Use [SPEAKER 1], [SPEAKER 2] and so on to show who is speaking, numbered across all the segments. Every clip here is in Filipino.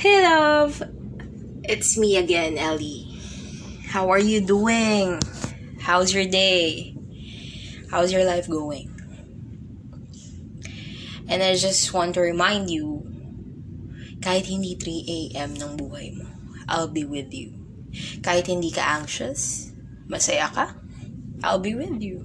[SPEAKER 1] Hey love! It's me again, Ellie. How are you doing? How's your day? How's your life going? And I just want to remind you, kahit hindi 3 a.m. ng buhay mo, I'll be with you. Kahit hindi ka anxious, masaya ka, I'll be with you.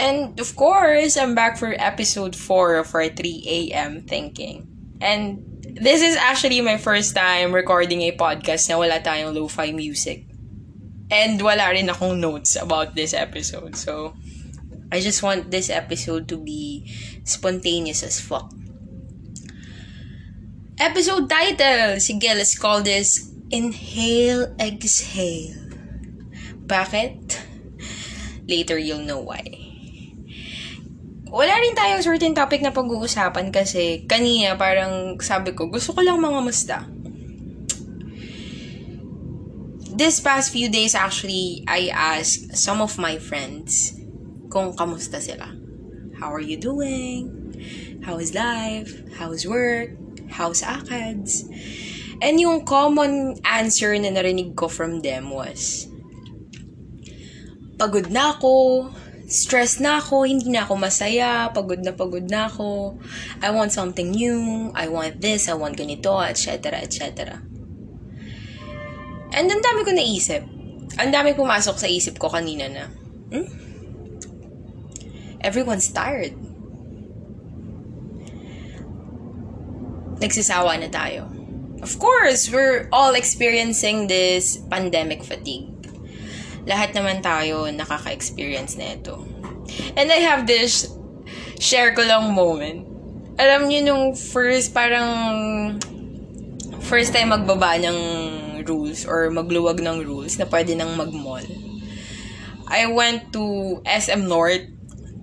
[SPEAKER 1] And of course, I'm back for episode 4 of our 3 a.m. thinking. And this is actually my first time recording a podcast na wala tayong lo-fi music. And wala rin akong notes about this episode. So, I just want this episode to be spontaneous as fuck. Episode title! Sige, let's call this Inhale, Exhale. Bakit? Later, you'll know why wala rin tayong certain topic na pag-uusapan kasi kanina parang sabi ko, gusto ko lang mga musta. This past few days actually, I asked some of my friends kung kamusta sila. How are you doing? How is life? How's work? How's ACADS? And yung common answer na narinig ko from them was, pagod na ako, stress na ako, hindi na ako masaya, pagod na pagod na ako, I want something new, I want this, I want ganito, etc., etc. And ang dami ko naisip. Ang dami pumasok sa isip ko kanina na, hmm? Everyone's tired. Nagsisawa na tayo. Of course, we're all experiencing this pandemic fatigue lahat naman tayo nakaka-experience na ito. And I have this share ko lang moment. Alam niyo nung first parang first time magbaba ng rules or magluwag ng rules na pwede nang mag-mall. I went to SM North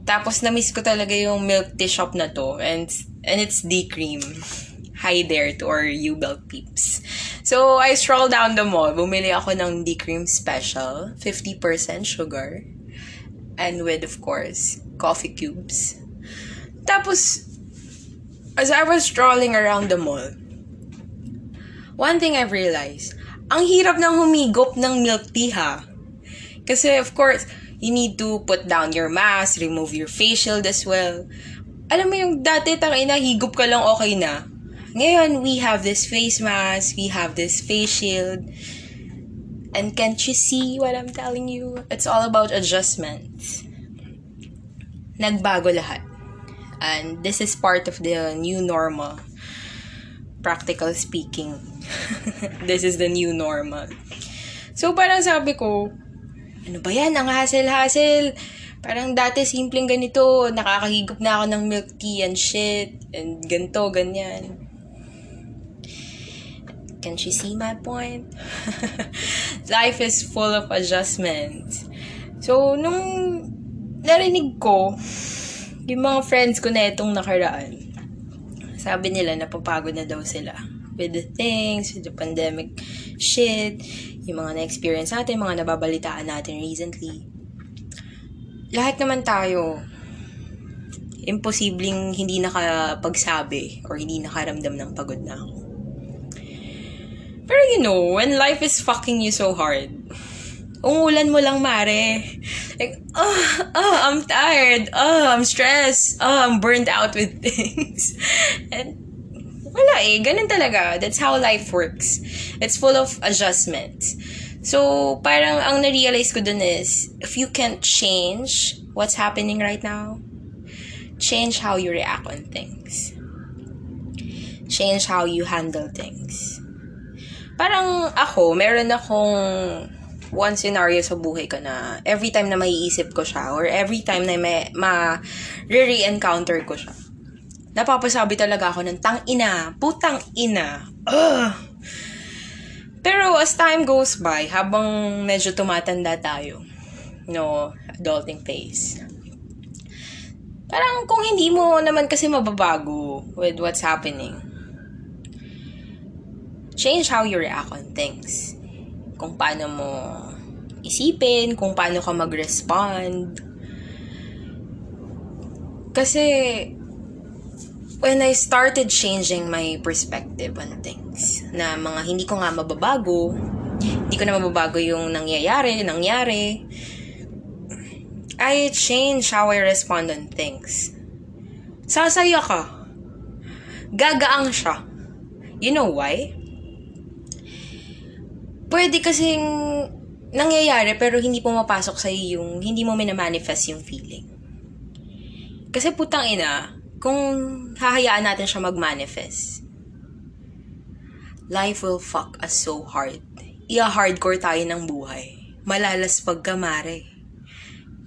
[SPEAKER 1] tapos na-miss ko talaga yung milk tea shop na to and and it's D-cream. Hi there to our U-Belt peeps. So, I strolled down the mall. Bumili ako ng D-Cream Special. 50% sugar. And with, of course, coffee cubes. Tapos, as I was strolling around the mall, one thing I've realized, ang hirap ng humigop ng milk tea ha. Kasi, of course, you need to put down your mask, remove your face shield as well. Alam mo yung dati, tangina, higop ka lang okay na ngayon, we have this face mask, we have this face shield. And can't you see what I'm telling you? It's all about adjustments. Nagbago lahat. And this is part of the new normal. Practical speaking. this is the new normal. So, parang sabi ko, ano ba yan? Ang hassle-hassle. Parang dati simpleng ganito, nakakahigop na ako ng milk tea and shit, and ganto, ganyan. Can she see my point? Life is full of adjustments. So, nung narinig ko, yung mga friends ko na itong nakaraan, sabi nila napapagod na daw sila with the things, with the pandemic shit, yung mga na-experience natin, mga nababalitaan natin recently. Lahat naman tayo, imposibleng hindi nakapagsabi or hindi nakaramdam ng pagod na ako. Pero you know, when life is fucking you so hard, ungulan mo lang, mare. Like, oh, oh, I'm tired. Oh, I'm stressed. Oh, I'm burned out with things. And, wala eh. Ganun talaga. That's how life works. It's full of adjustments. So, parang ang na-realize ko dun is, if you can't change what's happening right now, change how you react on things. Change how you handle things parang ako, meron akong one scenario sa buhay ko na every time na maiisip ko siya or every time na may ma re-encounter ko siya. Napapasabi talaga ako ng tang ina, putang ina. Ugh. Pero as time goes by, habang medyo tumatanda tayo, no, adulting phase, parang kung hindi mo naman kasi mababago with what's happening, change how you react on things. Kung paano mo isipin, kung paano ka mag-respond. Kasi, when I started changing my perspective on things, na mga hindi ko nga mababago, hindi ko na mababago yung nangyayari, nangyari, I change how I respond on things. Sasaya ka. Gagaang siya. You know why? Pwede kasing nangyayari pero hindi pumapasok sa yung hindi mo minamanifest yung feeling. Kasi putang ina, kung hahayaan natin siya mag-manifest, life will fuck us so hard. Ia-hardcore tayo ng buhay. Malalas pagkamare.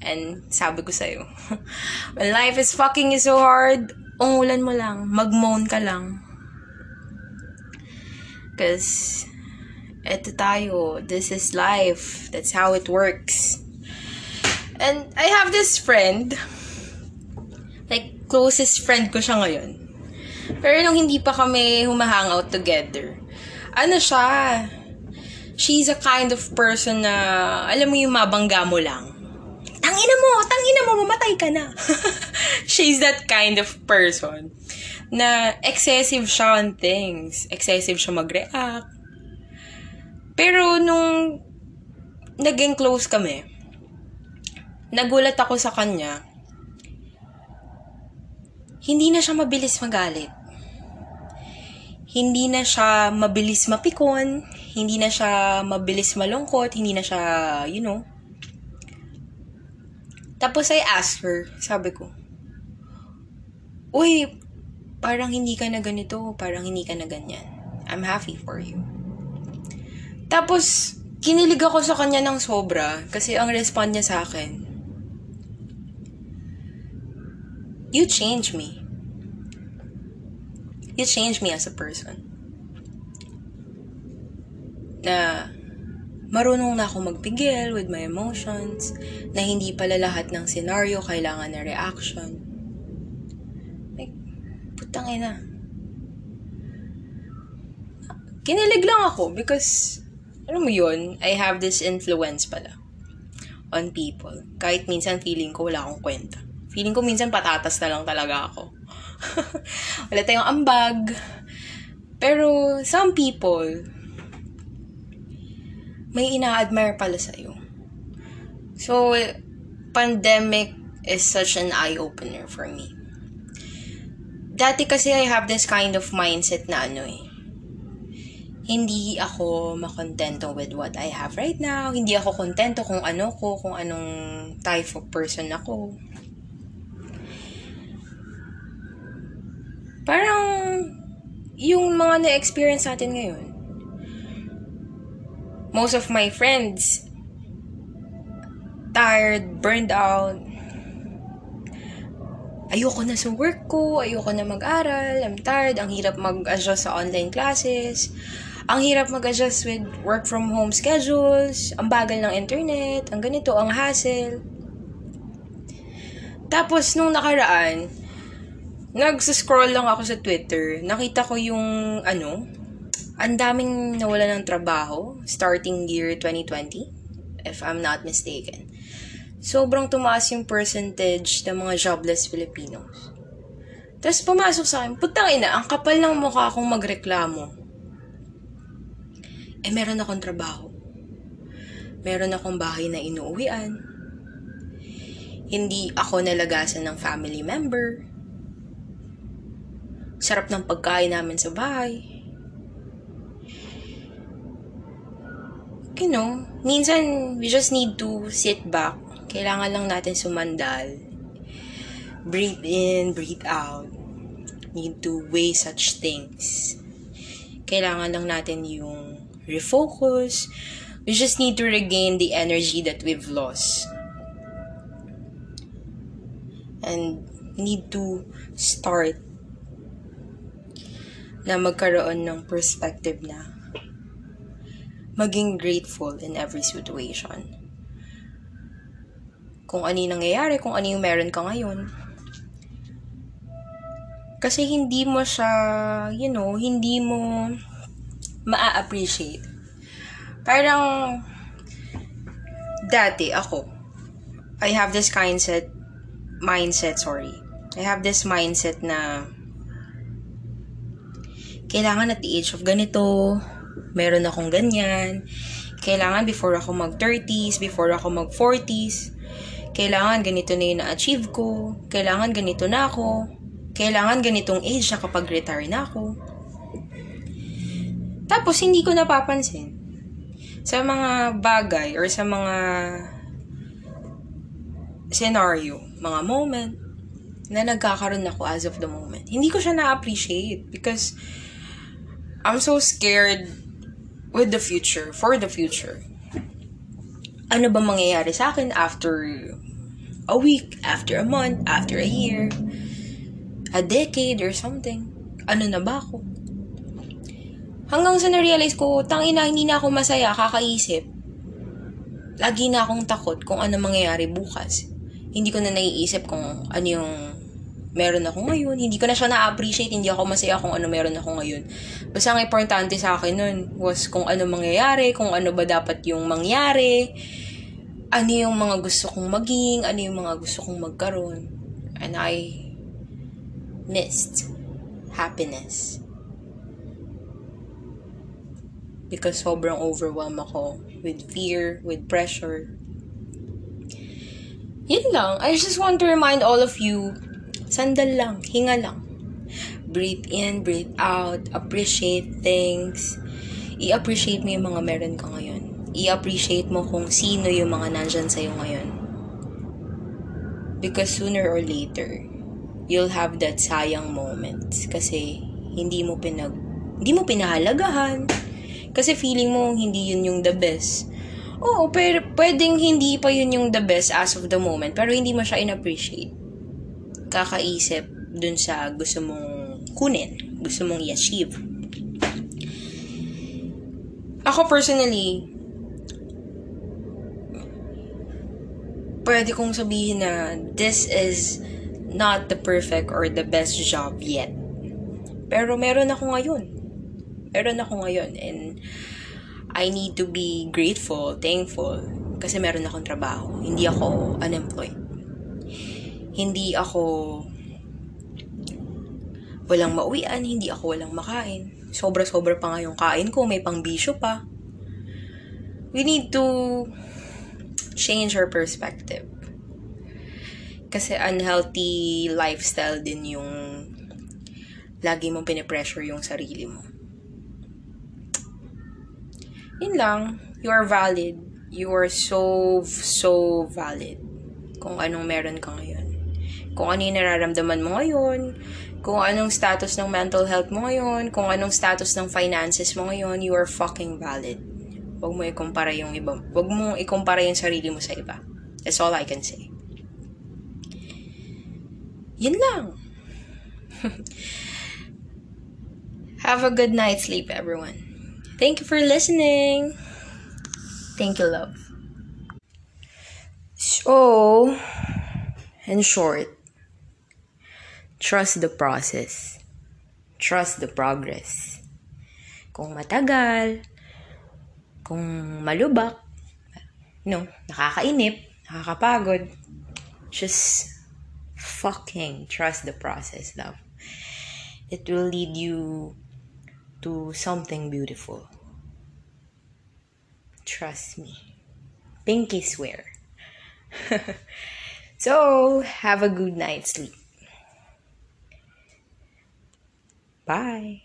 [SPEAKER 1] And sabi ko sa'yo, when life is fucking you so hard, ungulan mo lang, mag-moan ka lang. Because eto tayo, this is life. That's how it works. And I have this friend, like, closest friend ko siya ngayon. Pero nung hindi pa kami humahangout together, ano siya, she's a kind of person na, alam mo yung mabangga mo lang. Tangina mo, tangina mo, mamatay ka na. she's that kind of person na excessive siya on things. Excessive siya mag-react pero nung naging close kami, nagulat ako sa kanya, hindi na siya mabilis magalit. Hindi na siya mabilis mapikon, hindi na siya mabilis malungkot, hindi na siya, you know. Tapos I asked her, sabi ko, Uy, parang hindi ka na ganito, parang hindi ka na ganyan. I'm happy for you. Tapos, kinilig ako sa kanya ng sobra kasi ang respond niya sa akin, You change me. You change me as a person. Na marunong na ako magpigil with my emotions, na hindi pala lahat ng scenario kailangan na reaction. Like, putang ina. Kinilig lang ako because alam mo yun, I have this influence pala on people. Kahit minsan feeling ko wala akong kwenta. Feeling ko minsan patatas na lang talaga ako. wala tayong ambag. Pero some people, may ina-admire pala sa'yo. So, pandemic is such an eye-opener for me. Dati kasi I have this kind of mindset na ano eh, hindi ako makontento with what I have right now. Hindi ako kontento kung ano ko, kung anong type of person ako. Parang yung mga na-experience natin ngayon. Most of my friends tired, burned out. Ayoko na sa work ko, ayoko na mag-aral, I'm tired, ang hirap mag-adjust sa online classes ang hirap mag-adjust with work from home schedules, ang bagal ng internet, ang ganito, ang hassle. Tapos, nung nakaraan, nag-scroll lang ako sa Twitter, nakita ko yung, ano, ang daming nawala ng trabaho starting year 2020, if I'm not mistaken. Sobrang tumaas yung percentage ng mga jobless Filipinos. Tapos pumasok sa akin, putang ina, ang kapal ng mukha akong magreklamo eh meron akong trabaho. Meron akong bahay na inuuwian. Hindi ako nalagasan ng family member. Sarap ng pagkain namin sa bahay. You know, minsan we just need to sit back. Kailangan lang natin sumandal. Breathe in, breathe out. Need to weigh such things. Kailangan lang natin yung refocus. We just need to regain the energy that we've lost. And need to start na magkaroon ng perspective na maging grateful in every situation. Kung ano nangyayari, kung ano yung meron ka ngayon. Kasi hindi mo siya, you know, hindi mo maa-appreciate. Parang, dati ako, I have this mindset, mindset, sorry. I have this mindset na kailangan at the age of ganito, meron akong ganyan. Kailangan before ako mag-30s, before ako mag-40s. Kailangan ganito na yung na-achieve ko. Kailangan ganito na ako. Kailangan ganitong age na kapag retire na ako. Tapos, hindi ko napapansin sa mga bagay or sa mga scenario, mga moment, na nagkakaroon ako as of the moment. Hindi ko siya na-appreciate because I'm so scared with the future, for the future. Ano ba mangyayari sa akin after a week, after a month, after a year, a decade or something? Ano na ba ako? Hanggang sa na-realize ko, tangina, hindi na ako masaya, kakaisip. Lagi na akong takot kung ano mangyayari bukas. Hindi ko na naiisip kung ano yung meron ako ngayon. Hindi ko na siya na-appreciate. Hindi ako masaya kung ano meron ako ngayon. Basta ang importante sa akin nun was kung ano mangyayari, kung ano ba dapat yung mangyari, ano yung mga gusto kong maging, ano yung mga gusto kong magkaroon. And I missed happiness. Because sobrang overwhelmed ako with fear, with pressure. Yun lang. I just want to remind all of you Sandal lang, hinga lang. Breathe in, breathe out, appreciate things. I-appreciate mo yung mga meron ka ngayon. I-appreciate mo kung sino yung mga nandyan sa'yo ngayon. Because sooner or later, you'll have that sayang moment. Kasi hindi mo pinag hindi mo pinahalagahan. Kasi feeling mo hindi yun yung the best. Oo, pero pwedeng hindi pa yun yung the best as of the moment, pero hindi mo siya in-appreciate kakaisip dun sa gusto mong kunin, gusto mong i-achieve. Ako personally, pwede kong sabihin na this is not the perfect or the best job yet. Pero meron ako ngayon. Meron ako ngayon and I need to be grateful, thankful kasi meron akong trabaho. Hindi ako unemployed hindi ako walang mauwian, hindi ako walang makain. Sobra-sobra pa nga yung kain ko, may pangbisyo pa. We need to change our perspective. Kasi unhealthy lifestyle din yung lagi mong pinipressure yung sarili mo. Yun lang. You are valid. You are so, so valid. Kung anong meron ka ngayon kung ano yung nararamdaman mo ngayon, kung anong status ng mental health mo ngayon, kung anong status ng finances mo ngayon, you are fucking valid. Huwag mo ikumpara yung iba. Huwag mo ikumpara yung sarili mo sa iba. That's all I can say. Yun lang. Have a good night's sleep, everyone. Thank you for listening. Thank you, love. So, in short, Trust the process. Trust the progress. Kung matagal, kung malubak, no, nakakainip, nakakapagod, just fucking trust the process, love. It will lead you to something beautiful. Trust me. Pinky swear. so, have a good night's sleep. Bye.